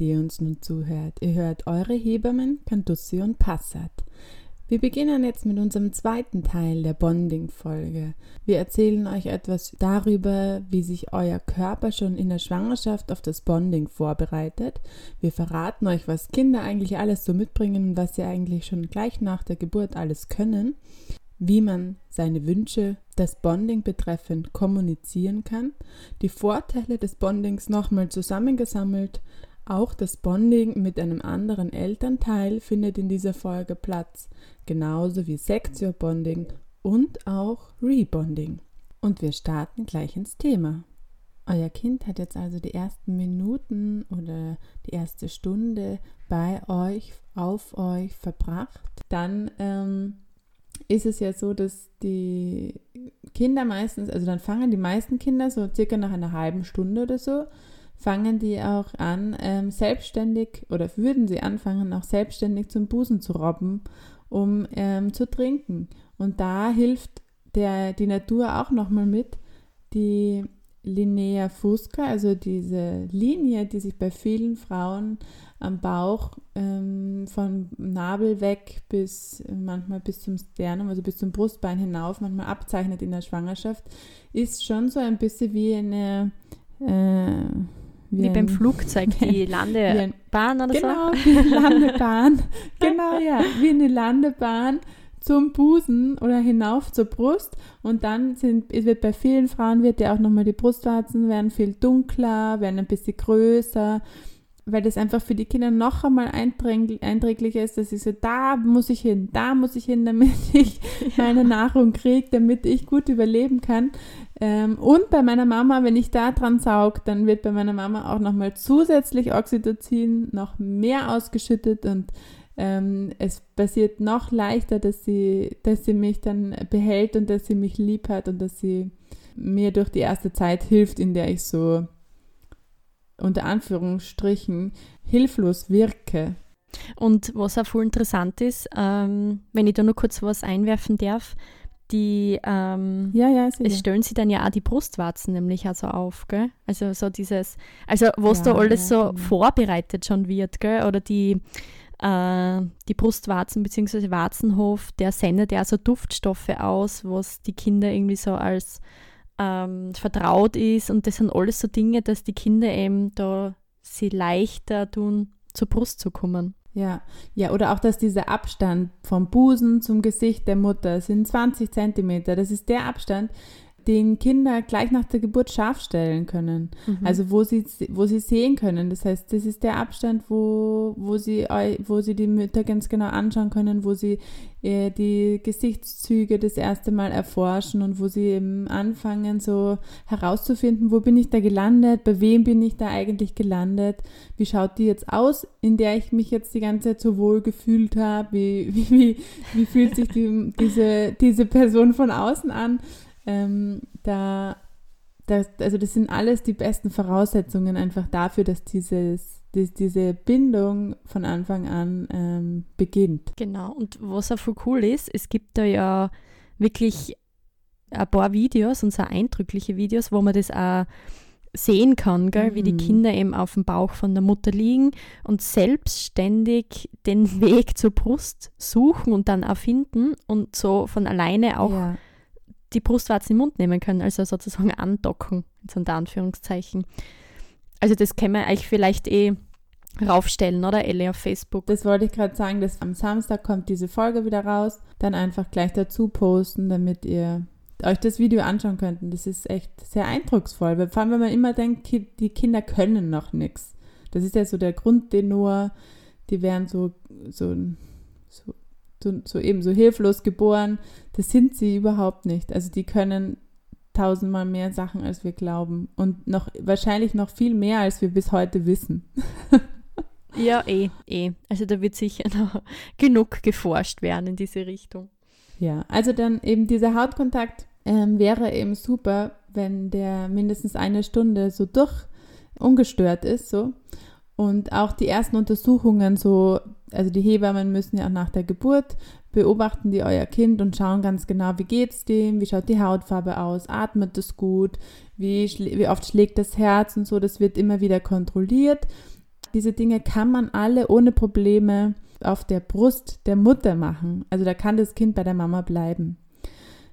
die ihr uns nun zuhört. Ihr hört eure Hebammen Cantussi und Passat. Wir beginnen jetzt mit unserem zweiten Teil der Bonding-Folge. Wir erzählen euch etwas darüber, wie sich euer Körper schon in der Schwangerschaft auf das Bonding vorbereitet. Wir verraten euch, was Kinder eigentlich alles so mitbringen und was sie eigentlich schon gleich nach der Geburt alles können wie man seine Wünsche das Bonding betreffend kommunizieren kann, die Vorteile des Bondings nochmal zusammengesammelt, auch das Bonding mit einem anderen Elternteil findet in dieser Folge Platz, genauso wie Sexual Bonding und auch Rebonding. Und wir starten gleich ins Thema. Euer Kind hat jetzt also die ersten Minuten oder die erste Stunde bei euch, auf euch verbracht. Dann ähm, ist es ja so, dass die Kinder meistens, also dann fangen die meisten Kinder so circa nach einer halben Stunde oder so, fangen die auch an, ähm, selbstständig oder würden sie anfangen, auch selbstständig zum Busen zu robben, um ähm, zu trinken. Und da hilft der, die Natur auch nochmal mit, die Linea fusca, also diese Linie, die sich bei vielen Frauen am Bauch ähm, von Nabel weg bis manchmal bis zum Sternum, also bis zum Brustbein hinauf, manchmal abzeichnet in der Schwangerschaft, ist schon so ein bisschen wie eine äh, wie, wie beim Flugzeug, die Landebahn oder genau, so? Genau, die Landebahn. genau, ja, wie eine Landebahn zum Busen oder hinauf zur Brust und dann sind, wird bei vielen Frauen wird ja auch nochmal die Brustwarzen werden viel dunkler, werden ein bisschen größer weil das einfach für die Kinder noch einmal einträglicher ist, dass ich so, da muss ich hin, da muss ich hin, damit ich meine Nahrung kriege, damit ich gut überleben kann. Ähm, und bei meiner Mama, wenn ich da dran saug, dann wird bei meiner Mama auch nochmal zusätzlich Oxytocin noch mehr ausgeschüttet und ähm, es passiert noch leichter, dass sie, dass sie mich dann behält und dass sie mich lieb hat und dass sie mir durch die erste Zeit hilft, in der ich so unter Anführungsstrichen hilflos wirke. Und was auch voll interessant ist, ähm, wenn ich da nur kurz was einwerfen darf, die ähm, ja, ja, es stellen sie dann ja auch die Brustwarzen nämlich also auf, gell? Also so dieses, also was ja, da alles so vorbereitet schon wird, gell? Oder die äh, die Brustwarzen bzw. Warzenhof, der sendet ja so Duftstoffe aus, was die Kinder irgendwie so als ähm, vertraut ist und das sind alles so Dinge, dass die Kinder eben da sie leichter tun, zur Brust zu kommen. Ja, ja, oder auch, dass dieser Abstand vom Busen zum Gesicht der Mutter sind 20 Zentimeter. Das ist der Abstand, den Kinder gleich nach der Geburt scharf stellen können. Mhm. Also wo sie, wo sie sehen können. Das heißt, das ist der Abstand, wo, wo, sie, wo sie die Mütter ganz genau anschauen können, wo sie äh, die Gesichtszüge das erste Mal erforschen und wo sie eben anfangen, so herauszufinden, wo bin ich da gelandet, bei wem bin ich da eigentlich gelandet, wie schaut die jetzt aus, in der ich mich jetzt die ganze Zeit so wohl gefühlt habe, wie, wie, wie, wie fühlt sich die, diese, diese Person von außen an ähm, da, das, also das sind alles die besten Voraussetzungen einfach dafür, dass dieses, dass diese Bindung von Anfang an ähm, beginnt. Genau, und was auch voll cool ist, es gibt da ja wirklich ein paar Videos und so eindrückliche Videos, wo man das auch sehen kann, gell, mhm. wie die mhm. Kinder eben auf dem Bauch von der Mutter liegen und selbstständig den Weg zur Brust suchen und dann erfinden und so von alleine auch ja die Brustwarzen im Mund nehmen können, also sozusagen andocken, so unter Anführungszeichen. Also das können wir eigentlich vielleicht eh raufstellen, oder Ellie auf Facebook. Das wollte ich gerade sagen, dass am Samstag kommt diese Folge wieder raus, dann einfach gleich dazu posten, damit ihr euch das Video anschauen könnt. Das ist echt sehr eindrucksvoll, vor allem, wenn man immer denkt, die Kinder können noch nichts. Das ist ja so der Grundtenor, die werden so, so, so so, so eben so hilflos geboren. Das sind sie überhaupt nicht. Also die können tausendmal mehr Sachen, als wir glauben. Und noch wahrscheinlich noch viel mehr, als wir bis heute wissen. ja, eh, eh. Also da wird sicher noch genug geforscht werden in diese Richtung. Ja, also dann eben dieser Hautkontakt ähm, wäre eben super, wenn der mindestens eine Stunde so durch ungestört ist, so. Und auch die ersten Untersuchungen, so, also die Hebammen müssen ja auch nach der Geburt beobachten die euer Kind und schauen ganz genau, wie geht es dem, wie schaut die Hautfarbe aus, atmet es gut, wie, wie oft schlägt das Herz und so, das wird immer wieder kontrolliert. diese Dinge kann man alle ohne Probleme auf der Brust der Mutter machen. Also da kann das Kind bei der Mama bleiben.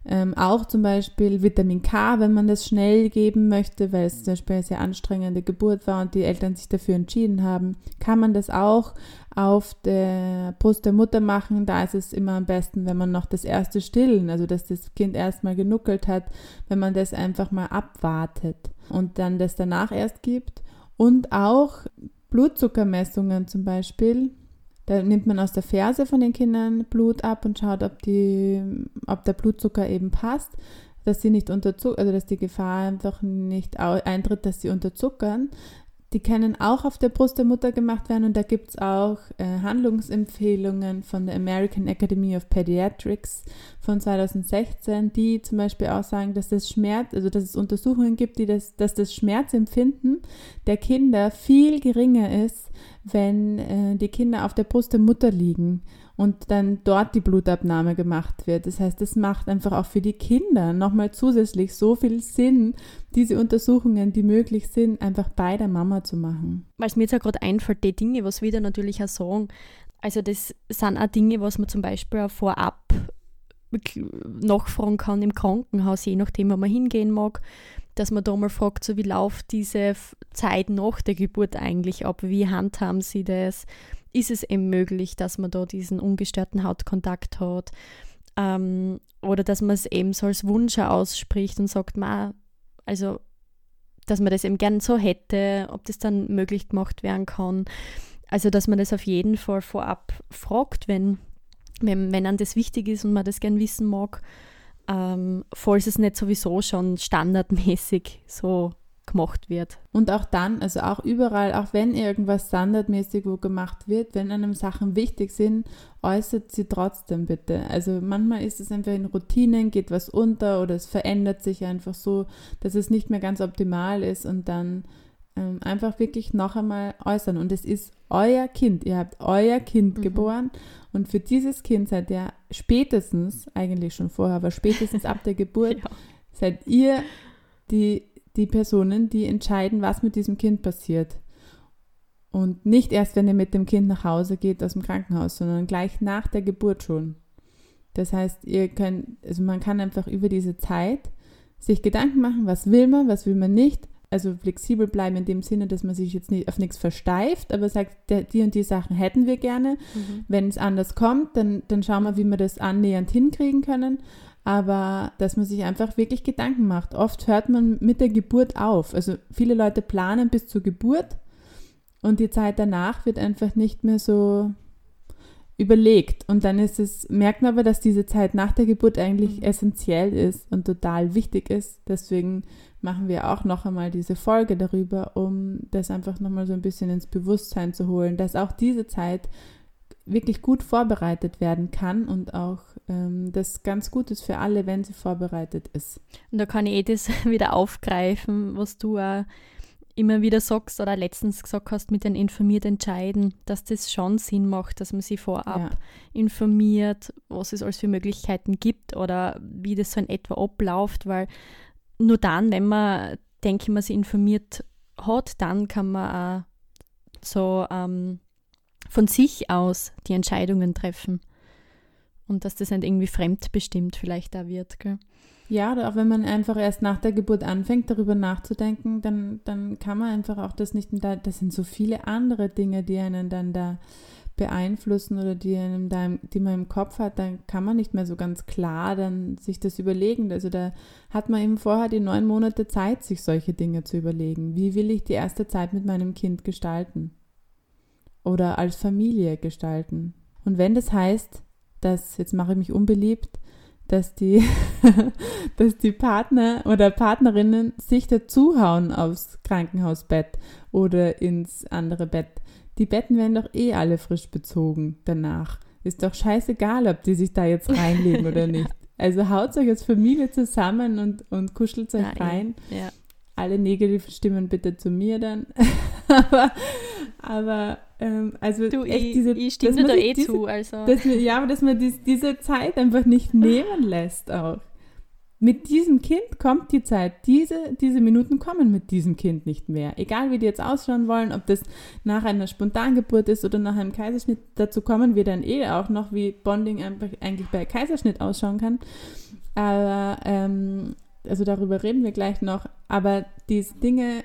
Ähm, auch zum Beispiel Vitamin K, wenn man das schnell geben möchte, weil es zum Beispiel eine sehr anstrengende Geburt war und die Eltern sich dafür entschieden haben, kann man das auch auf der Brust der Mutter machen. Da ist es immer am besten, wenn man noch das erste Stillen, also dass das Kind erstmal genuckelt hat, wenn man das einfach mal abwartet und dann das danach erst gibt. Und auch Blutzuckermessungen zum Beispiel da nimmt man aus der Ferse von den Kindern Blut ab und schaut, ob, die, ob der Blutzucker eben passt, dass sie nicht unterzuckern, also dass die Gefahr einfach nicht eintritt, dass sie unterzuckern. Die können auch auf der Brust der Mutter gemacht werden und da gibt es auch äh, Handlungsempfehlungen von der American Academy of Pediatrics von 2016, die zum Beispiel auch sagen, dass das Schmerz, also dass es Untersuchungen gibt, die das, dass das Schmerzempfinden der Kinder viel geringer ist, wenn äh, die Kinder auf der Brust der Mutter liegen und dann dort die Blutabnahme gemacht wird. Das heißt, es macht einfach auch für die Kinder nochmal zusätzlich so viel Sinn, diese Untersuchungen, die möglich sind, einfach bei der Mama zu machen. Weil es mir jetzt ja gerade einfällt, die Dinge, was wir da natürlich auch sagen, also das sind auch Dinge, was man zum Beispiel auch vorab nachfragen kann im Krankenhaus, je nachdem, wo man hingehen mag, dass man da mal fragt, so wie läuft diese Zeit nach der Geburt eigentlich ab, wie handhaben sie das, ist es eben möglich, dass man da diesen ungestörten Hautkontakt hat ähm, oder dass man es eben so als Wunsch ausspricht und sagt, ma, also dass man das eben gern so hätte, ob das dann möglich gemacht werden kann. Also dass man das auf jeden Fall vorab fragt, wenn, wenn, wenn einem das wichtig ist und man das gern wissen mag, ähm, falls es nicht sowieso schon standardmäßig so gemacht wird. Und auch dann, also auch überall, auch wenn irgendwas standardmäßig wo gemacht wird, wenn einem Sachen wichtig sind, äußert sie trotzdem bitte. Also manchmal ist es einfach in Routinen, geht was unter oder es verändert sich einfach so, dass es nicht mehr ganz optimal ist und dann ähm, einfach wirklich noch einmal äußern. Und es ist euer Kind, ihr habt euer Kind mhm. geboren und für dieses Kind seid ihr spätestens, eigentlich schon vorher, aber spätestens ab der Geburt, ja. seid ihr die die Personen, die entscheiden, was mit diesem Kind passiert. Und nicht erst, wenn ihr mit dem Kind nach Hause geht aus dem Krankenhaus, sondern gleich nach der Geburt schon. Das heißt, ihr könnt, also man kann einfach über diese Zeit sich Gedanken machen, was will man, was will man nicht. Also flexibel bleiben in dem Sinne, dass man sich jetzt nicht auf nichts versteift, aber sagt, der, die und die Sachen hätten wir gerne. Mhm. Wenn es anders kommt, dann, dann schauen wir, wie wir das annähernd hinkriegen können aber dass man sich einfach wirklich Gedanken macht. Oft hört man mit der Geburt auf. Also viele Leute planen bis zur Geburt und die Zeit danach wird einfach nicht mehr so überlegt. Und dann ist es, merkt man aber, dass diese Zeit nach der Geburt eigentlich mhm. essentiell ist und total wichtig ist. Deswegen machen wir auch noch einmal diese Folge darüber, um das einfach nochmal so ein bisschen ins Bewusstsein zu holen, dass auch diese Zeit wirklich gut vorbereitet werden kann und auch ähm, das ganz gut ist für alle, wenn sie vorbereitet ist. Und da kann ich eh das wieder aufgreifen, was du auch immer wieder sagst oder letztens gesagt hast mit den informiert entscheiden, dass das schon Sinn macht, dass man sich vorab ja. informiert, was es alles für Möglichkeiten gibt oder wie das so in etwa abläuft, weil nur dann, wenn man, denke ich mal, sich informiert hat, dann kann man auch so ähm, von sich aus die Entscheidungen treffen. Und dass das nicht irgendwie fremdbestimmt vielleicht da wird. Gell? Ja, oder auch wenn man einfach erst nach der Geburt anfängt, darüber nachzudenken, dann, dann kann man einfach auch das nicht, da, das sind so viele andere Dinge, die einen dann da beeinflussen oder die einem da, die man im Kopf hat, dann kann man nicht mehr so ganz klar dann sich das überlegen. Also da hat man eben vorher die neun Monate Zeit, sich solche Dinge zu überlegen. Wie will ich die erste Zeit mit meinem Kind gestalten? oder als Familie gestalten. Und wenn das heißt, dass, jetzt mache ich mich unbeliebt, dass die, dass die Partner oder Partnerinnen sich dazuhauen aufs Krankenhausbett oder ins andere Bett. Die Betten werden doch eh alle frisch bezogen danach. Ist doch scheißegal, ob die sich da jetzt reinlegen oder nicht. Also haut euch als Familie zusammen und, und kuschelt euch ja, rein. Ja. Alle negativen Stimmen bitte zu mir dann. aber aber ähm, also du, echt diese, ich, ich stimme da eh diese, zu. Also. Wir, ja, aber dass man dies, diese Zeit einfach nicht nehmen lässt auch. mit diesem Kind kommt die Zeit. Diese, diese Minuten kommen mit diesem Kind nicht mehr. Egal wie die jetzt ausschauen wollen, ob das nach einer Spontangeburt ist oder nach einem Kaiserschnitt. Dazu kommen wir dann eh auch noch, wie Bonding eigentlich bei Kaiserschnitt ausschauen kann. Aber, ähm, also darüber reden wir gleich noch. Aber diese Dinge,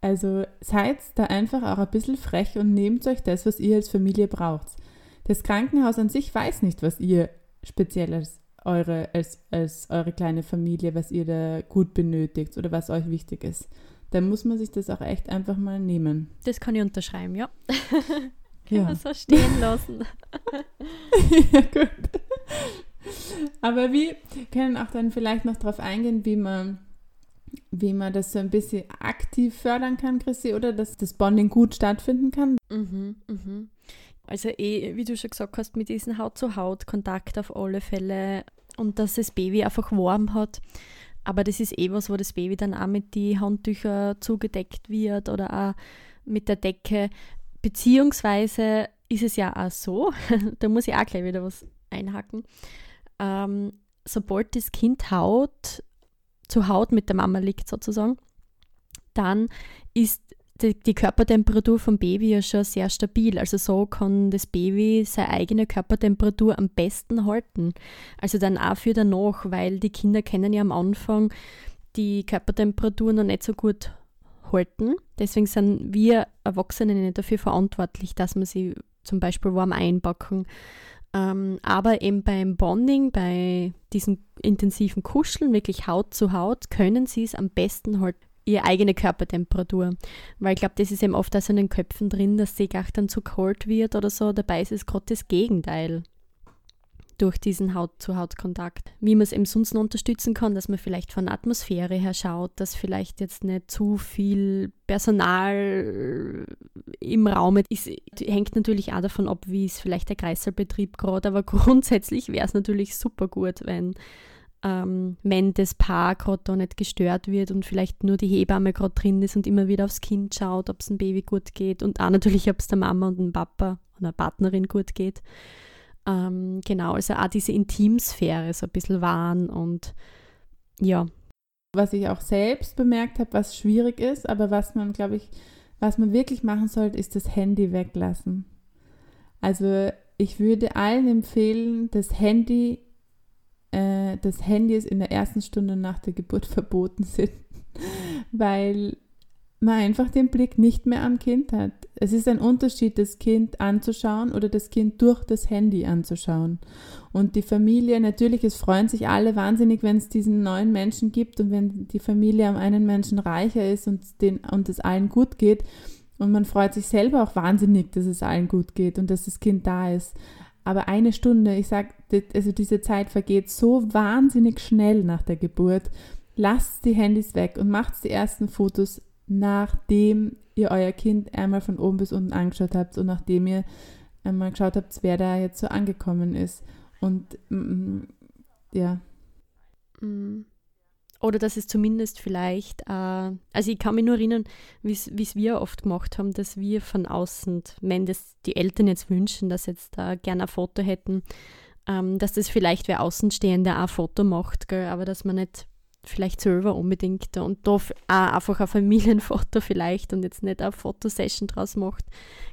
also seid da einfach auch ein bisschen frech und nehmt euch das, was ihr als Familie braucht. Das Krankenhaus an sich weiß nicht, was ihr Spezielles eure, als, als eure kleine Familie, was ihr da gut benötigt oder was euch wichtig ist. Dann muss man sich das auch echt einfach mal nehmen. Das kann ich unterschreiben, ja. Können wir so stehen lassen. ja, gut. Aber wie können auch dann vielleicht noch darauf eingehen, wie man, wie man das so ein bisschen aktiv fördern kann, Chrissy, oder dass das Bonding gut stattfinden kann? Mhm, mhm. Also eh, wie du schon gesagt hast, mit diesem Haut-zu-Haut-Kontakt auf alle Fälle und dass das Baby einfach warm hat. Aber das ist eh was, wo das Baby dann auch mit den Handtüchern zugedeckt wird oder auch mit der Decke. Beziehungsweise ist es ja auch so, da muss ich auch gleich wieder was einhaken. Ähm, sobald das Kind Haut zu Haut mit der Mama liegt sozusagen, dann ist die, die, Körpertemperatur vom Baby ja schon sehr stabil. Also so kann das Baby seine eigene Körpertemperatur am besten halten. Also dann auch für danach, weil die Kinder kennen ja am Anfang die Körpertemperatur noch nicht so gut halten. Deswegen sind wir Erwachsene nicht dafür verantwortlich, dass man sie zum Beispiel warm einpacken. Ähm, aber eben beim Bonding, bei diesen intensiven Kuscheln, wirklich Haut zu Haut, können sie es am besten halt ihre eigene Körpertemperatur. Weil ich glaube, das ist eben oft auch so in den Köpfen drin, dass sie gar dann zu kalt wird oder so. Dabei ist es gerade das Gegenteil durch diesen Haut-zu-Haut-Kontakt. Wie man es eben sonst noch unterstützen kann, dass man vielleicht von Atmosphäre her schaut, dass vielleicht jetzt nicht zu viel Personal im Raum ist. Hängt natürlich auch davon ab, wie ist vielleicht der Kreiselbetrieb gerade, aber grundsätzlich wäre es natürlich super gut, wenn ähm, wenn das Paar gerade da nicht gestört wird und vielleicht nur die Hebamme gerade drin ist und immer wieder aufs Kind schaut, ob es dem Baby gut geht und auch natürlich, ob es der Mama und dem Papa oder der Partnerin gut geht. Ähm, genau, also auch diese Intimsphäre so ein bisschen wahren und ja. Was ich auch selbst bemerkt habe, was schwierig ist, aber was man, glaube ich, was man wirklich machen sollte, ist das Handy weglassen. Also ich würde allen empfehlen, das Handy äh, des Handys in der ersten Stunde nach der Geburt verboten sind, weil man einfach den Blick nicht mehr am Kind hat. Es ist ein Unterschied, das Kind anzuschauen oder das Kind durch das Handy anzuschauen. Und die Familie, natürlich, es freuen sich alle wahnsinnig, wenn es diesen neuen Menschen gibt und wenn die Familie am einen Menschen reicher ist und, den, und es allen gut geht. Und man freut sich selber auch wahnsinnig, dass es allen gut geht und dass das Kind da ist. Aber eine Stunde, ich sage, also diese Zeit vergeht so wahnsinnig schnell nach der Geburt. Lasst die Handys weg und macht die ersten Fotos, nachdem ihr euer Kind einmal von oben bis unten angeschaut habt und nachdem ihr einmal geschaut habt, wer da jetzt so angekommen ist. Und mm, mm ja. Mhm. Oder dass es zumindest vielleicht, äh, also ich kann mich nur erinnern, wie es wir oft gemacht haben, dass wir von außen, wenn das die Eltern jetzt wünschen, dass jetzt da gerne ein Foto hätten, ähm, dass das vielleicht wer Außenstehender auch ein Foto macht, gell, aber dass man nicht vielleicht selber unbedingt und da einfach ein Familienfoto vielleicht und jetzt nicht eine Fotosession draus macht.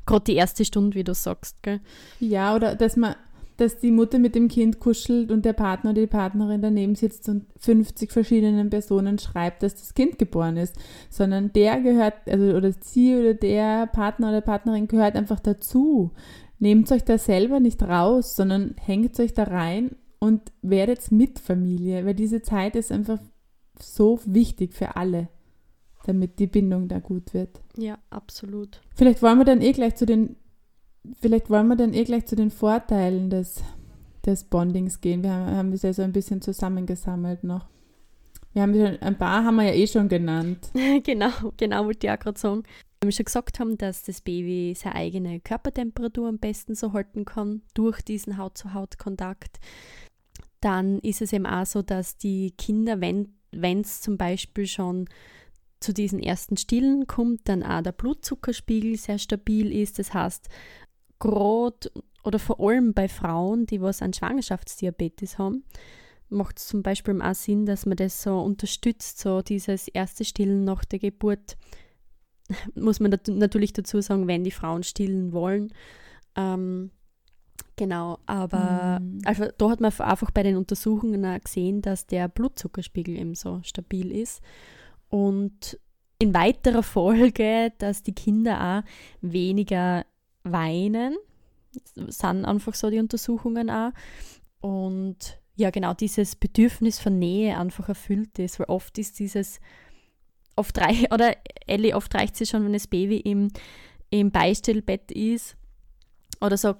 Gerade die erste Stunde, wie du sagst. Gell? Ja, oder dass man dass die Mutter mit dem Kind kuschelt und der Partner oder die Partnerin daneben sitzt und 50 verschiedenen Personen schreibt, dass das Kind geboren ist, sondern der gehört, also oder sie oder der Partner oder Partnerin gehört einfach dazu. Nehmt euch da selber nicht raus, sondern hängt euch da rein und werdet mit Familie, weil diese Zeit ist einfach so wichtig für alle, damit die Bindung da gut wird. Ja, absolut. Vielleicht wollen wir dann eh gleich zu den vielleicht wollen wir dann eh gleich zu den Vorteilen des, des Bondings gehen. Wir haben, haben das ja so ein bisschen zusammengesammelt noch. Wir haben schon, ein paar haben wir ja eh schon genannt. genau, genau, wollte ich auch gerade sagen. Wenn wir schon gesagt haben, dass das Baby seine eigene Körpertemperatur am besten so halten kann durch diesen Haut-zu-Haut-Kontakt, dann ist es eben auch so, dass die Kinder, wenn es zum Beispiel schon zu diesen ersten Stillen kommt, dann auch der Blutzuckerspiegel sehr stabil ist. Das heißt, gerade oder vor allem bei Frauen, die was an Schwangerschaftsdiabetes haben, macht es zum Beispiel auch Sinn, dass man das so unterstützt, so dieses erste Stillen nach der Geburt. Muss man natürlich dazu sagen, wenn die Frauen stillen wollen. Ähm, genau, aber mhm. also da hat man einfach bei den Untersuchungen auch gesehen, dass der Blutzuckerspiegel eben so stabil ist. Und in weiterer Folge, dass die Kinder auch weniger weinen. Das sind einfach so die Untersuchungen auch. Und ja, genau, dieses Bedürfnis von Nähe einfach erfüllt ist, weil oft ist dieses, oft reicht, oder Ellie, oft reicht es schon, wenn das Baby im, im Beistellbett ist oder so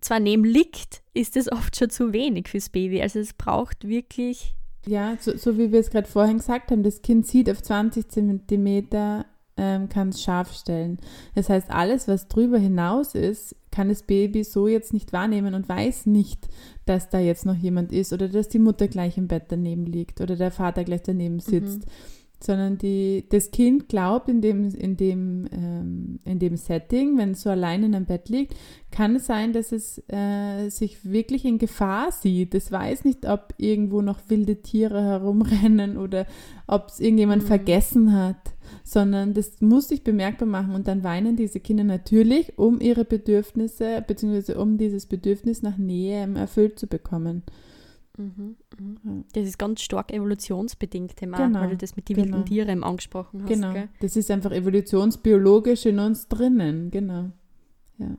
zwar neben liegt, ist es oft schon zu wenig fürs Baby. Also es braucht wirklich. Ja, so, so wie wir es gerade vorhin gesagt haben, das Kind sieht auf 20 Zentimeter ähm, kann es scharf stellen. Das heißt, alles, was drüber hinaus ist, kann das Baby so jetzt nicht wahrnehmen und weiß nicht, dass da jetzt noch jemand ist oder dass die Mutter gleich im Bett daneben liegt oder der Vater gleich daneben sitzt. Mhm sondern die, das Kind glaubt in dem, in, dem, ähm, in dem Setting, wenn es so allein in einem Bett liegt, kann es sein, dass es äh, sich wirklich in Gefahr sieht. Es weiß nicht, ob irgendwo noch wilde Tiere herumrennen oder ob es irgendjemand mhm. vergessen hat, sondern das muss sich bemerkbar machen und dann weinen diese Kinder natürlich, um ihre Bedürfnisse, beziehungsweise um dieses Bedürfnis nach Nähe erfüllt zu bekommen. Mhm, mhm. Das ist ganz stark evolutionsbedingt, Thema, genau, weil du das mit den genau. wilden Tieren angesprochen hast. Genau, gell? das ist einfach evolutionsbiologisch in uns drinnen, genau. Ja.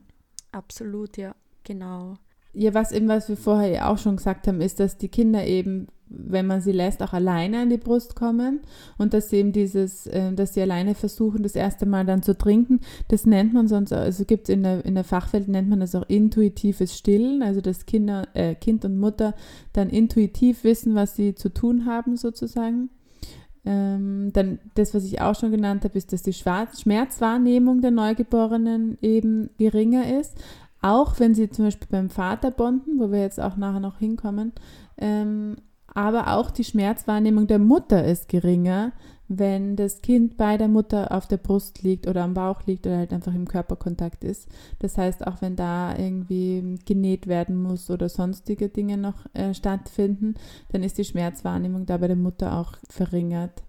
Absolut, ja, genau. Ja, was eben, was wir vorher auch schon gesagt haben, ist, dass die Kinder eben wenn man sie lässt, auch alleine an die Brust kommen. Und dass sie eben dieses, äh, dass sie alleine versuchen, das erste Mal dann zu trinken, das nennt man sonst, also gibt es in der, in der Fachwelt, nennt man das auch intuitives Stillen, also dass Kinder, äh, Kind und Mutter dann intuitiv wissen, was sie zu tun haben sozusagen. Ähm, dann das, was ich auch schon genannt habe, ist, dass die Schmerzwahrnehmung der Neugeborenen eben geringer ist, auch wenn sie zum Beispiel beim Vater bonden, wo wir jetzt auch nachher noch hinkommen, ähm, aber auch die Schmerzwahrnehmung der Mutter ist geringer, wenn das Kind bei der Mutter auf der Brust liegt oder am Bauch liegt oder halt einfach im Körperkontakt ist. Das heißt, auch wenn da irgendwie genäht werden muss oder sonstige Dinge noch äh, stattfinden, dann ist die Schmerzwahrnehmung da bei der Mutter auch verringert.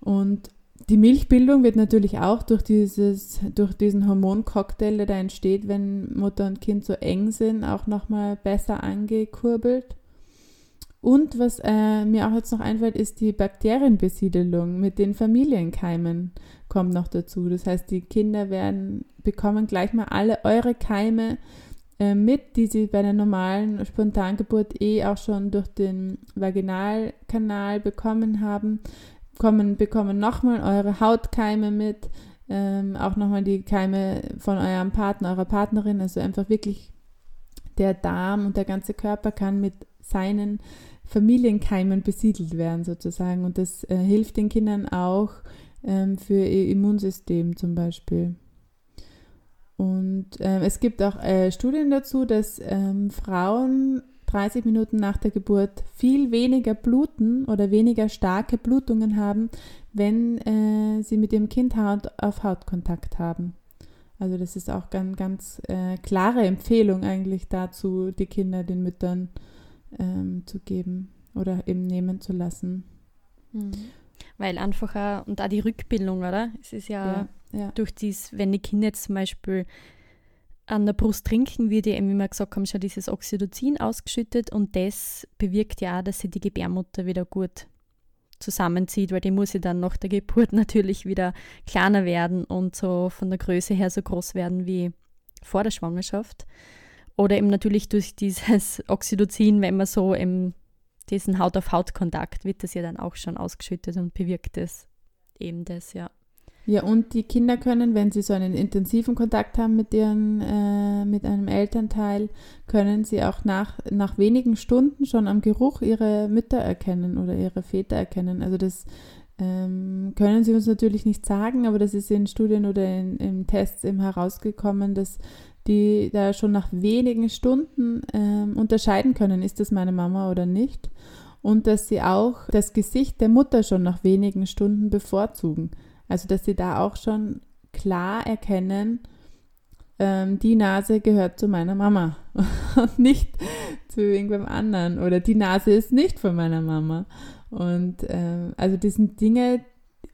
Und die Milchbildung wird natürlich auch durch, dieses, durch diesen Hormoncocktail, der da entsteht, wenn Mutter und Kind so eng sind, auch nochmal besser angekurbelt. Und was äh, mir auch jetzt noch einfällt, ist die Bakterienbesiedelung mit den Familienkeimen kommt noch dazu. Das heißt, die Kinder werden, bekommen gleich mal alle eure Keime äh, mit, die sie bei der normalen Spontangeburt eh auch schon durch den Vaginalkanal bekommen haben, kommen, bekommen nochmal eure Hautkeime mit, ähm, auch nochmal die Keime von eurem Partner, eurer Partnerin, also einfach wirklich der Darm und der ganze Körper kann mit seinen Familienkeimen besiedelt werden sozusagen. Und das äh, hilft den Kindern auch ähm, für ihr Immunsystem zum Beispiel. Und ähm, es gibt auch äh, Studien dazu, dass ähm, Frauen 30 Minuten nach der Geburt viel weniger bluten oder weniger starke Blutungen haben, wenn äh, sie mit ihrem Kind Haut auf Hautkontakt haben. Also das ist auch ganz, ganz äh, klare Empfehlung eigentlich dazu, die Kinder den Müttern ähm, zu geben oder eben nehmen zu lassen. Mhm. Weil einfach auch, und auch die Rückbildung, oder? Es ist ja, ja, ja. durch dies, wenn die Kinder zum Beispiel an der Brust trinken, wird ja eben, wie wir gesagt haben, schon dieses Oxytocin ausgeschüttet und das bewirkt ja auch, dass sie die Gebärmutter wieder gut zusammenzieht, weil die muss ja dann nach der Geburt natürlich wieder kleiner werden und so von der Größe her so groß werden wie vor der Schwangerschaft. Oder eben natürlich durch dieses Oxytocin, wenn man so im, diesen Haut-auf-Haut-Kontakt wird das ja dann auch schon ausgeschüttet und bewirkt es eben das, ja. Ja, und die Kinder können, wenn sie so einen intensiven Kontakt haben mit ihren, äh, mit einem Elternteil, können sie auch nach, nach wenigen Stunden schon am Geruch ihre Mütter erkennen oder ihre Väter erkennen. Also das ähm, können sie uns natürlich nicht sagen, aber das ist in Studien oder in, in Tests eben herausgekommen, dass die da schon nach wenigen Stunden ähm, unterscheiden können, ist das meine Mama oder nicht. Und dass sie auch das Gesicht der Mutter schon nach wenigen Stunden bevorzugen. Also dass sie da auch schon klar erkennen, ähm, die Nase gehört zu meiner Mama und nicht zu irgendwem anderen oder die Nase ist nicht von meiner Mama. Und ähm, also das sind Dinge,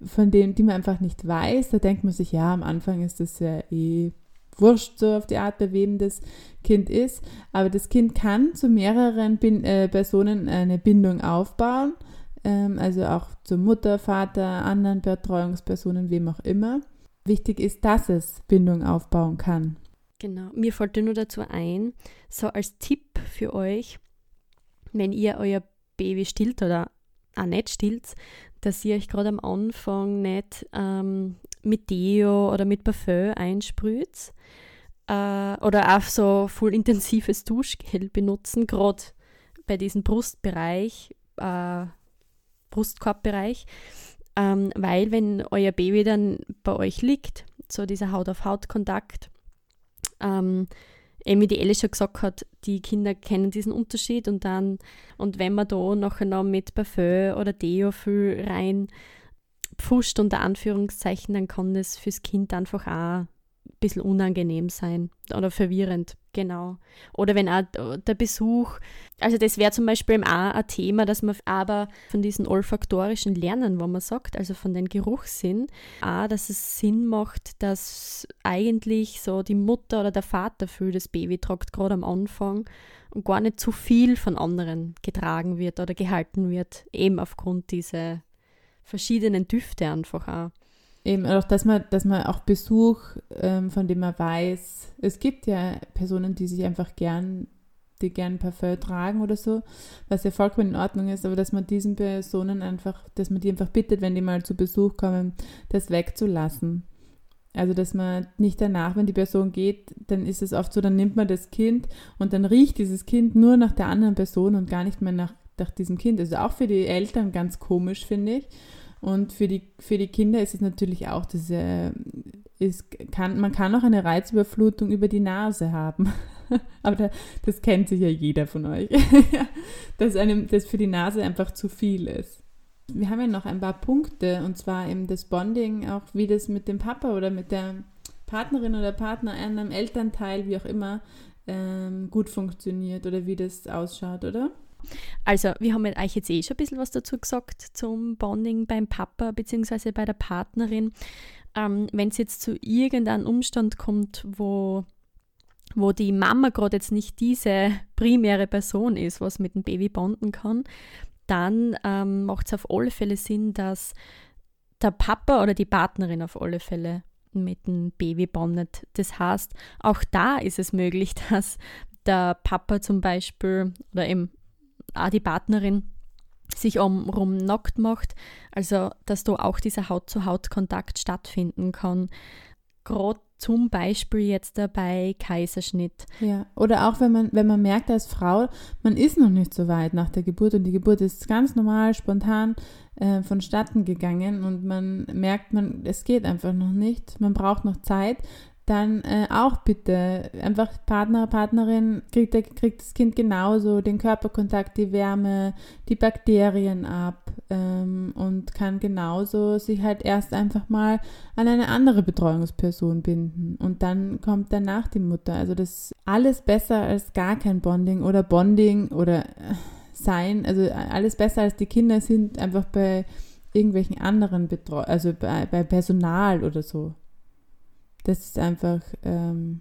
von denen, die man einfach nicht weiß. Da denkt man sich, ja, am Anfang ist das ja eh wurscht so auf die Art, bei wem das Kind ist. Aber das Kind kann zu mehreren Bin äh, Personen eine Bindung aufbauen. Ähm, also auch zur Mutter, Vater, anderen Betreuungspersonen, wem auch immer. Wichtig ist, dass es Bindung aufbauen kann. Genau. Mir fällt nur dazu ein, so als Tipp für euch, wenn ihr euer Baby stillt oder auch nicht stillt, dass ihr euch gerade am Anfang nicht ähm, mit Deo oder mit Parfüm einsprüht äh, oder auch so voll intensives Duschgel benutzen, gerade bei diesem Brustbereich, äh, Brustkorbbereich, ähm, weil wenn euer Baby dann bei euch liegt, so dieser Haut-auf-Haut-Kontakt, ähm, eben wie die Ellie schon gesagt hat, die Kinder kennen diesen Unterschied und dann, und wenn man da nachher noch mit Parfüm oder Deo viel rein pfuscht unter Anführungszeichen, dann kann das fürs Kind einfach auch bisschen unangenehm sein oder verwirrend, genau. Oder wenn auch der Besuch, also das wäre zum Beispiel auch ein Thema, dass man aber von diesen olfaktorischen Lernen, wo man sagt, also von den Geruchssinn, auch, dass es Sinn macht, dass eigentlich so die Mutter oder der Vater für das Baby tragt, gerade am Anfang und gar nicht zu viel von anderen getragen wird oder gehalten wird, eben aufgrund dieser verschiedenen Düfte einfach auch. Eben auch, dass man, dass man auch Besuch, ähm, von dem man weiß, es gibt ja Personen, die sich einfach gern, die gern Parfum tragen oder so, was ja vollkommen in Ordnung ist, aber dass man diesen Personen einfach, dass man die einfach bittet, wenn die mal zu Besuch kommen, das wegzulassen. Also, dass man nicht danach, wenn die Person geht, dann ist es oft so, dann nimmt man das Kind und dann riecht dieses Kind nur nach der anderen Person und gar nicht mehr nach, nach diesem Kind. Also auch für die Eltern ganz komisch, finde ich. Und für die, für die Kinder ist es natürlich auch, äh, ist, kann, man kann auch eine Reizüberflutung über die Nase haben. Aber da, das kennt sicher jeder von euch, dass einem das für die Nase einfach zu viel ist. Wir haben ja noch ein paar Punkte und zwar eben das Bonding, auch wie das mit dem Papa oder mit der Partnerin oder Partner, einem Elternteil, wie auch immer, ähm, gut funktioniert oder wie das ausschaut, oder? Also, wir haben euch jetzt eh schon ein bisschen was dazu gesagt zum Bonding beim Papa bzw. bei der Partnerin. Ähm, Wenn es jetzt zu irgendeinem Umstand kommt, wo, wo die Mama gerade jetzt nicht diese primäre Person ist, was mit dem Baby bonden kann, dann ähm, macht es auf alle Fälle Sinn, dass der Papa oder die Partnerin auf alle Fälle mit dem Baby bondet. Das heißt, auch da ist es möglich, dass der Papa zum Beispiel oder eben auch die Partnerin sich umrum nackt macht, also dass da auch dieser Haut-zu-Haut-Kontakt stattfinden kann. Gerade zum Beispiel jetzt bei Kaiserschnitt. Ja, oder auch wenn man, wenn man merkt als Frau, man ist noch nicht so weit nach der Geburt und die Geburt ist ganz normal, spontan äh, vonstatten gegangen und man merkt, man, es geht einfach noch nicht, man braucht noch Zeit, dann äh, auch bitte einfach Partner, Partnerin kriegt, der, kriegt das Kind genauso den Körperkontakt, die Wärme, die Bakterien ab ähm, und kann genauso sich halt erst einfach mal an eine andere Betreuungsperson binden und dann kommt danach die Mutter. Also das ist alles besser als gar kein Bonding oder Bonding oder äh, sein, also alles besser als die Kinder sind einfach bei irgendwelchen anderen Betreu also bei, bei Personal oder so. Das ist einfach, ähm,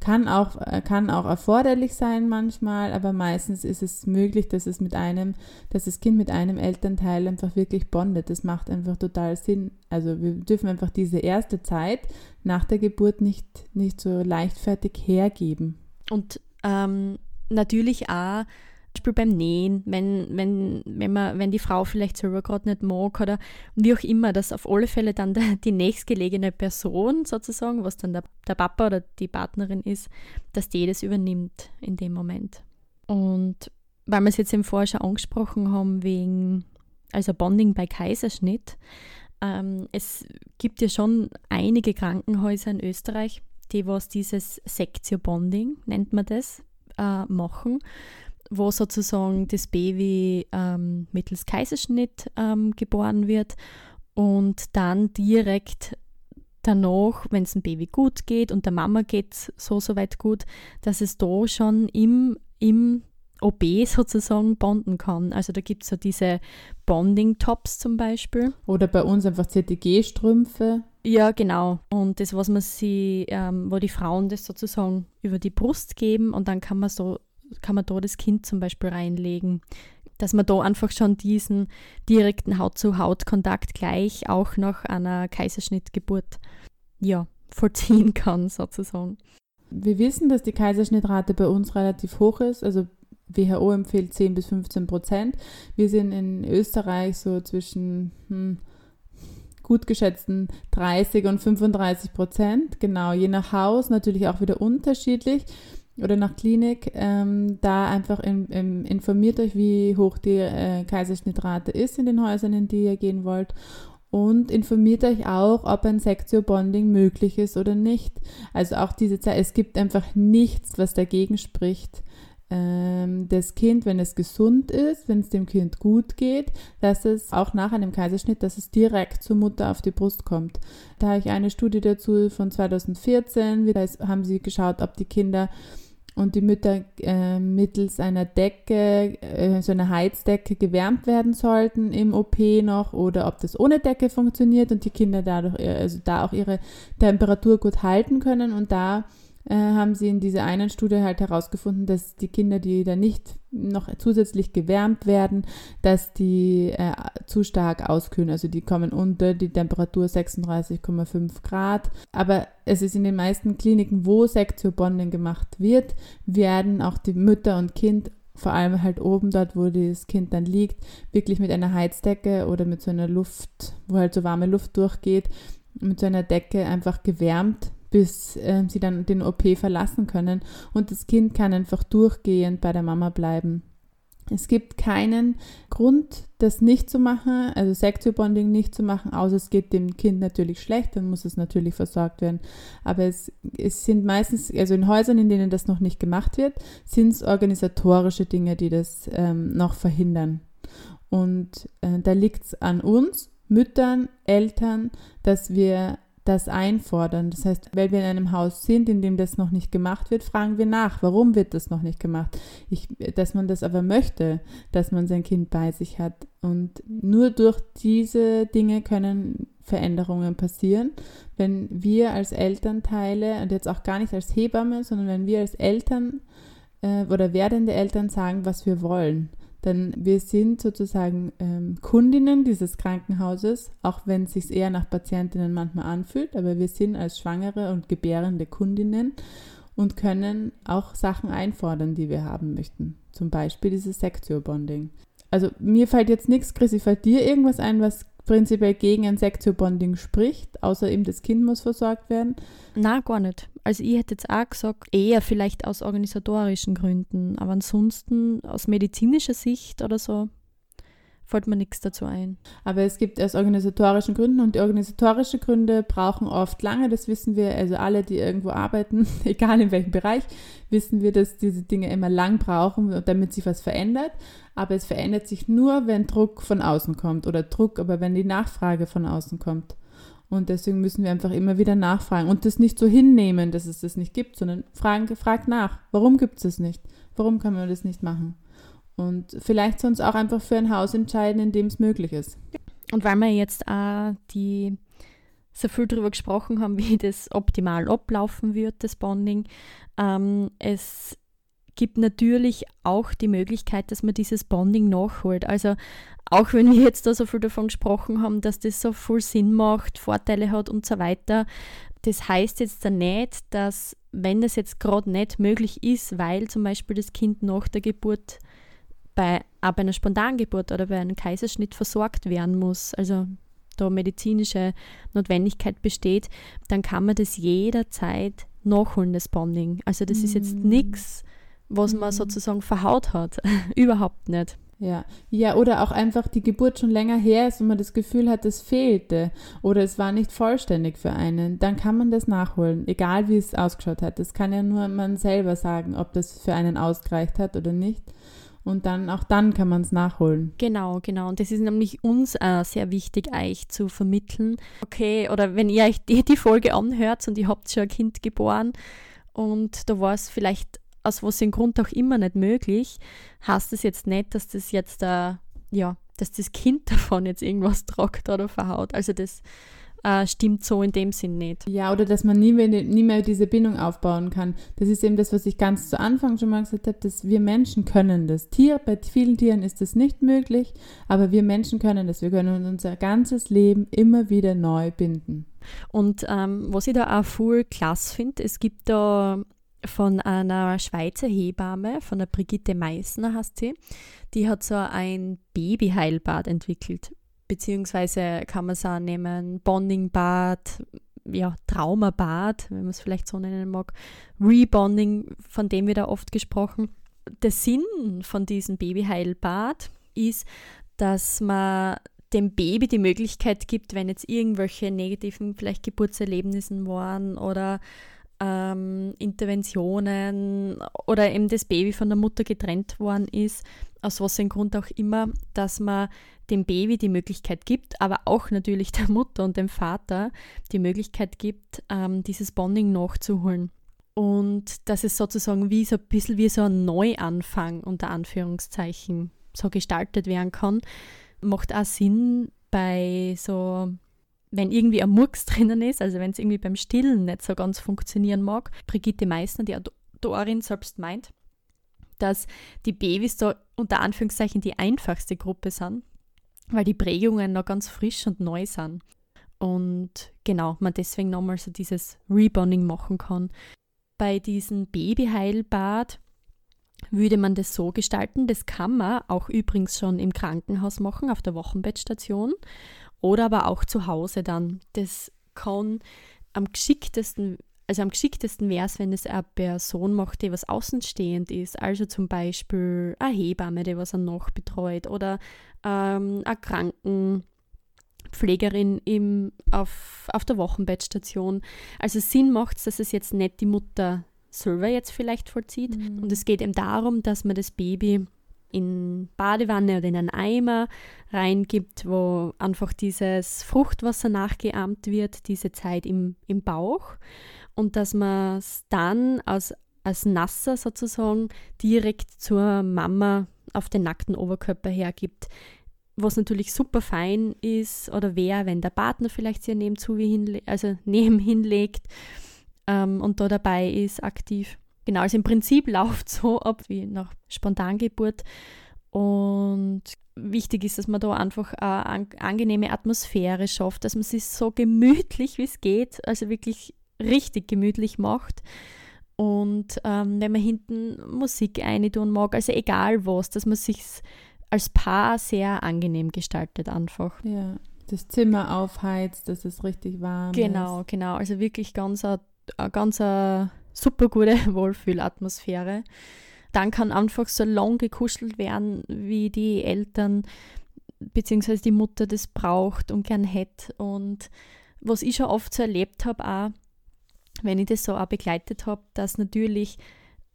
kann, auch, äh, kann auch erforderlich sein manchmal, aber meistens ist es möglich, dass es mit einem, dass das Kind mit einem Elternteil einfach wirklich bondet. Das macht einfach total Sinn. Also wir dürfen einfach diese erste Zeit nach der Geburt nicht, nicht so leichtfertig hergeben. Und ähm, natürlich auch Beispiel beim Nähen, wenn, wenn, wenn, man, wenn die Frau vielleicht selber gerade nicht mag oder wie auch immer, dass auf alle Fälle dann der, die nächstgelegene Person sozusagen, was dann der, der Papa oder die Partnerin ist, dass die das übernimmt in dem Moment. Und weil wir es jetzt im Vorher schon angesprochen haben, wegen, also Bonding bei Kaiserschnitt, ähm, es gibt ja schon einige Krankenhäuser in Österreich, die was dieses Sektio Bonding, nennt man das, äh, machen wo sozusagen das Baby ähm, mittels Kaiserschnitt ähm, geboren wird und dann direkt danach, wenn es dem Baby gut geht und der Mama geht so soweit gut, dass es da schon im, im OB sozusagen bonden kann. Also da gibt es so diese Bonding-Tops zum Beispiel. Oder bei uns einfach CTG-Strümpfe. Ja, genau. Und das, was man sie, ähm, wo die Frauen das sozusagen über die Brust geben und dann kann man so, kann man da das Kind zum Beispiel reinlegen. Dass man da einfach schon diesen direkten Haut-zu-Haut-Kontakt gleich auch nach einer Kaiserschnittgeburt ja, vollziehen kann, sozusagen. Wir wissen, dass die Kaiserschnittrate bei uns relativ hoch ist. Also WHO empfiehlt 10 bis 15 Prozent. Wir sind in Österreich so zwischen hm, gut geschätzten 30 und 35 Prozent. Genau, je nach Haus natürlich auch wieder unterschiedlich oder nach Klinik. Ähm, da einfach in, in, informiert euch, wie hoch die äh, Kaiserschnittrate ist in den Häusern, in die ihr gehen wollt und informiert euch auch, ob ein Sektio-Bonding möglich ist oder nicht. Also auch diese Zeit, es gibt einfach nichts, was dagegen spricht, ähm, das Kind, wenn es gesund ist, wenn es dem Kind gut geht, dass es auch nach einem Kaiserschnitt, dass es direkt zur Mutter auf die Brust kommt. Da habe ich eine Studie dazu von 2014, da haben sie geschaut, ob die Kinder und die Mütter äh, mittels einer Decke, äh, so einer Heizdecke gewärmt werden sollten im OP noch oder ob das ohne Decke funktioniert und die Kinder dadurch, äh, also da auch ihre Temperatur gut halten können und da äh, haben sie in dieser einen Studie halt herausgefunden, dass die Kinder, die da nicht noch zusätzlich gewärmt werden, dass die äh, zu stark auskühlen. Also die kommen unter die Temperatur 36,5 Grad. Aber es ist in den meisten Kliniken, wo Sektio-Bonding gemacht wird, werden auch die Mütter und Kind vor allem halt oben dort, wo das Kind dann liegt, wirklich mit einer Heizdecke oder mit so einer Luft, wo halt so warme Luft durchgeht, mit so einer Decke einfach gewärmt bis äh, sie dann den OP verlassen können. Und das Kind kann einfach durchgehend bei der Mama bleiben. Es gibt keinen Grund, das nicht zu machen, also Sektio-Bonding nicht zu machen, außer es geht dem Kind natürlich schlecht, dann muss es natürlich versorgt werden. Aber es, es sind meistens, also in Häusern, in denen das noch nicht gemacht wird, sind es organisatorische Dinge, die das ähm, noch verhindern. Und äh, da liegt es an uns, Müttern, Eltern, dass wir das einfordern. Das heißt, weil wir in einem Haus sind, in dem das noch nicht gemacht wird, fragen wir nach, warum wird das noch nicht gemacht? Ich, dass man das aber möchte, dass man sein Kind bei sich hat. Und nur durch diese Dinge können Veränderungen passieren, wenn wir als Elternteile und jetzt auch gar nicht als Hebamme, sondern wenn wir als Eltern äh, oder werdende Eltern sagen, was wir wollen. Denn wir sind sozusagen ähm, Kundinnen dieses Krankenhauses, auch wenn es sich eher nach Patientinnen manchmal anfühlt, aber wir sind als Schwangere und gebärende Kundinnen und können auch Sachen einfordern, die wir haben möchten. Zum Beispiel dieses Sektio-Bonding. Also mir fällt jetzt nichts, Chrissy, fällt dir irgendwas ein, was prinzipiell gegen ein Sektio-Bonding spricht, außer eben das Kind muss versorgt werden? Na, gar nicht. Also ich hätte jetzt auch gesagt, eher vielleicht aus organisatorischen Gründen, aber ansonsten aus medizinischer Sicht oder so fällt mir nichts dazu ein. Aber es gibt aus organisatorischen Gründen und die organisatorischen Gründe brauchen oft lange, das wissen wir, also alle, die irgendwo arbeiten, egal in welchem Bereich, wissen wir, dass diese Dinge immer lang brauchen, damit sich was verändert. Aber es verändert sich nur, wenn Druck von außen kommt oder Druck, aber wenn die Nachfrage von außen kommt. Und deswegen müssen wir einfach immer wieder nachfragen und das nicht so hinnehmen, dass es das nicht gibt, sondern fragen, fragt nach, warum gibt es das nicht? Warum kann man das nicht machen? Und vielleicht sonst auch einfach für ein Haus entscheiden, in dem es möglich ist. Und weil wir jetzt auch die so viel darüber gesprochen haben, wie das optimal ablaufen wird, das Bonding. Ähm, es gibt natürlich auch die Möglichkeit, dass man dieses Bonding nachholt. Also auch wenn wir jetzt da so viel davon gesprochen haben, dass das so viel Sinn macht, Vorteile hat und so weiter, das heißt jetzt dann nicht, dass wenn das jetzt gerade nicht möglich ist, weil zum Beispiel das Kind nach der Geburt bei, auch bei einer Spontangeburt oder bei einem Kaiserschnitt versorgt werden muss, also da medizinische Notwendigkeit besteht, dann kann man das jederzeit nachholen, das Bonding. Also das mm. ist jetzt mm. nichts, was mm. man sozusagen verhaut hat. Überhaupt nicht. Ja. ja, oder auch einfach die Geburt schon länger her ist und man das Gefühl hat, es fehlte oder es war nicht vollständig für einen, dann kann man das nachholen, egal wie es ausgeschaut hat. Das kann ja nur man selber sagen, ob das für einen ausgereicht hat oder nicht und dann auch dann kann man es nachholen. Genau, genau. Und das ist nämlich uns äh, sehr wichtig, euch zu vermitteln. Okay, oder wenn ihr euch die, die Folge anhört und ihr habt schon ein Kind geboren und da war es vielleicht aus was im Grund auch immer nicht möglich, heißt das jetzt nicht, dass das jetzt äh, ja, dass das Kind davon jetzt irgendwas tragt oder verhaut. Also das äh, stimmt so in dem Sinn nicht. Ja, oder dass man nie mehr, nie mehr diese Bindung aufbauen kann. Das ist eben das, was ich ganz zu Anfang schon mal gesagt habe, dass wir Menschen können das. Tier, bei vielen Tieren ist das nicht möglich, aber wir Menschen können das. Wir können unser ganzes Leben immer wieder neu binden. Und ähm, was ich da auch voll klasse finde, es gibt da von einer Schweizer Hebamme, von der Brigitte Meissner heißt sie, die hat so ein Babyheilbad entwickelt. Beziehungsweise kann man es auch nehmen, Bondingbad, ja, Traumabad, wenn man es vielleicht so nennen mag, Rebonding, von dem wird da oft gesprochen. Der Sinn von diesem Babyheilbad ist, dass man dem Baby die Möglichkeit gibt, wenn jetzt irgendwelche negativen vielleicht Geburtserlebnissen waren oder ähm, Interventionen oder eben das Baby von der Mutter getrennt worden ist, aus was im Grund auch immer, dass man dem Baby die Möglichkeit gibt, aber auch natürlich der Mutter und dem Vater die Möglichkeit gibt, ähm, dieses Bonding nachzuholen. Und dass es sozusagen wie so ein bisschen wie so ein Neuanfang unter Anführungszeichen so gestaltet werden kann, macht auch Sinn bei so wenn irgendwie ein Murks drinnen ist, also wenn es irgendwie beim Stillen nicht so ganz funktionieren mag, Brigitte Meissner, die Autorin, selbst meint, dass die Babys da unter Anführungszeichen die einfachste Gruppe sind, weil die Prägungen noch ganz frisch und neu sind. Und genau, man deswegen nochmal so dieses Rebonding machen kann. Bei diesem Babyheilbad würde man das so gestalten, das kann man auch übrigens schon im Krankenhaus machen, auf der Wochenbettstation oder aber auch zu Hause dann. Das kann am geschicktesten, also am geschicktesten wäre es, wenn es eine Person macht, die was außenstehend ist. Also zum Beispiel eine Hebamme, die was noch betreut oder ähm, eine Krankenpflegerin im, auf, auf der Wochenbettstation. Also Sinn macht es, dass es jetzt nicht die Mutter selber jetzt vielleicht vollzieht. Mhm. Und es geht eben darum, dass man das Baby in Badewanne oder in einen Eimer reingibt, wo einfach dieses Fruchtwasser nachgeahmt wird, diese Zeit im, im Bauch und dass man es dann als, als Nasser sozusagen direkt zur Mama auf den nackten Oberkörper hergibt. Was natürlich super fein ist oder wäre, wenn der Partner vielleicht sich neben zu wie hinle also neben hinlegt ähm, und da dabei ist aktiv. Genau, also im Prinzip läuft so ab wie nach Spontangeburt. Und wichtig ist, dass man da einfach eine angenehme Atmosphäre schafft, dass man sich so gemütlich wie es geht, also wirklich richtig gemütlich macht. Und ähm, wenn man hinten Musik tun mag, also egal was, dass man sich als Paar sehr angenehm gestaltet einfach. Ja, das Zimmer aufheizt, dass es richtig warm genau, ist. Genau, genau. Also wirklich ganz a, a ganz a super gute Wohlfühlatmosphäre. Dann kann einfach so lang gekuschelt werden, wie die Eltern bzw. die Mutter das braucht und gern hätte. Und was ich schon oft so erlebt habe, auch wenn ich das so auch begleitet habe, dass natürlich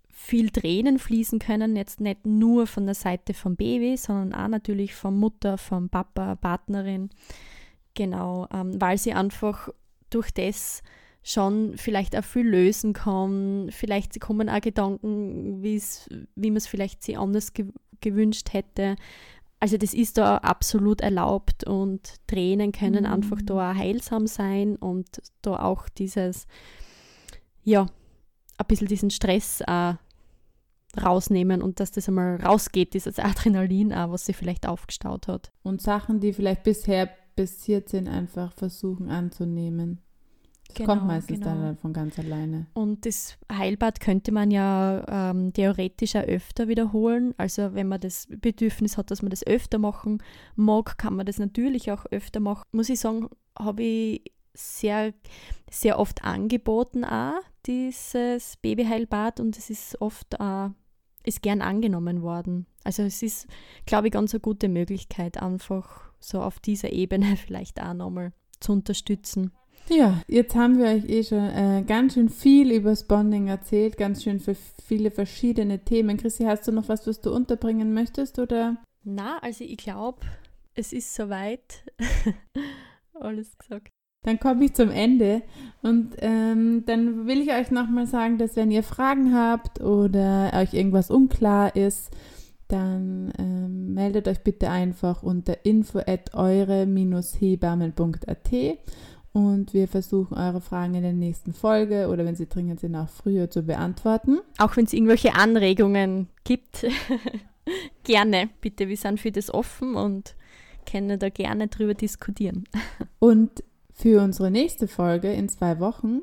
viel Tränen fließen können, jetzt nicht nur von der Seite vom Baby, sondern auch natürlich von Mutter, vom Papa, Partnerin. Genau, ähm, weil sie einfach durch das schon vielleicht auch viel lösen kann. Vielleicht kommen auch Gedanken, wie man es vielleicht sie anders ge gewünscht hätte. Also das ist da absolut erlaubt und Tränen können mhm. einfach da auch heilsam sein und da auch dieses, ja, ein bisschen diesen Stress auch rausnehmen und dass das einmal rausgeht, dieses Adrenalin auch, was sie vielleicht aufgestaut hat. Und Sachen, die vielleicht bisher passiert sind, einfach versuchen anzunehmen. Das genau, kommt meistens genau. dann von ganz alleine. Und das Heilbad könnte man ja ähm, theoretisch auch öfter wiederholen. Also wenn man das Bedürfnis hat, dass man das öfter machen mag, kann man das natürlich auch öfter machen. Muss ich sagen, habe ich sehr, sehr oft angeboten auch, dieses Babyheilbad und es ist oft auch, ist gern angenommen worden. Also es ist, glaube ich, ganz eine gute Möglichkeit, einfach so auf dieser Ebene vielleicht auch nochmal zu unterstützen. Ja, jetzt haben wir euch eh schon äh, ganz schön viel über das Bonding erzählt, ganz schön für viele verschiedene Themen. Chrissy, hast du noch was, was du unterbringen möchtest oder? Na, also ich glaube, es ist soweit alles gesagt. Dann komme ich zum Ende und ähm, dann will ich euch nochmal sagen, dass wenn ihr Fragen habt oder euch irgendwas unklar ist, dann ähm, meldet euch bitte einfach unter info at eure-hebammen.at und wir versuchen eure Fragen in der nächsten Folge oder wenn sie dringend sind, auch früher zu beantworten. Auch wenn es irgendwelche Anregungen gibt, gerne, bitte. Wir sind für das offen und können da gerne drüber diskutieren. Und für unsere nächste Folge in zwei Wochen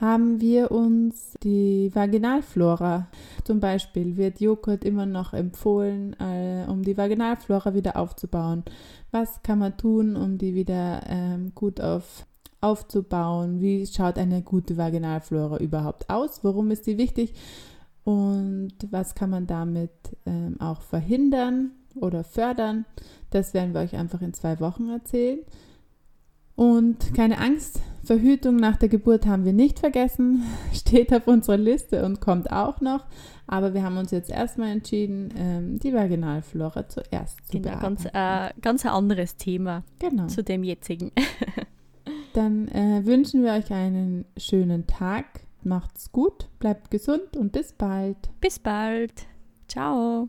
haben wir uns die Vaginalflora. Zum Beispiel wird Joghurt immer noch empfohlen, äh, um die Vaginalflora wieder aufzubauen. Was kann man tun, um die wieder ähm, gut auf, aufzubauen? Wie schaut eine gute Vaginalflora überhaupt aus? Warum ist die wichtig? Und was kann man damit ähm, auch verhindern oder fördern? Das werden wir euch einfach in zwei Wochen erzählen. Und keine Angst, Verhütung nach der Geburt haben wir nicht vergessen, steht auf unserer Liste und kommt auch noch. Aber wir haben uns jetzt erstmal entschieden, ähm, die Vaginalflora zuerst zu genau, bearbeiten. Ganz, äh, ganz ein anderes Thema genau. zu dem jetzigen. Dann äh, wünschen wir euch einen schönen Tag. Macht's gut, bleibt gesund und bis bald. Bis bald. Ciao.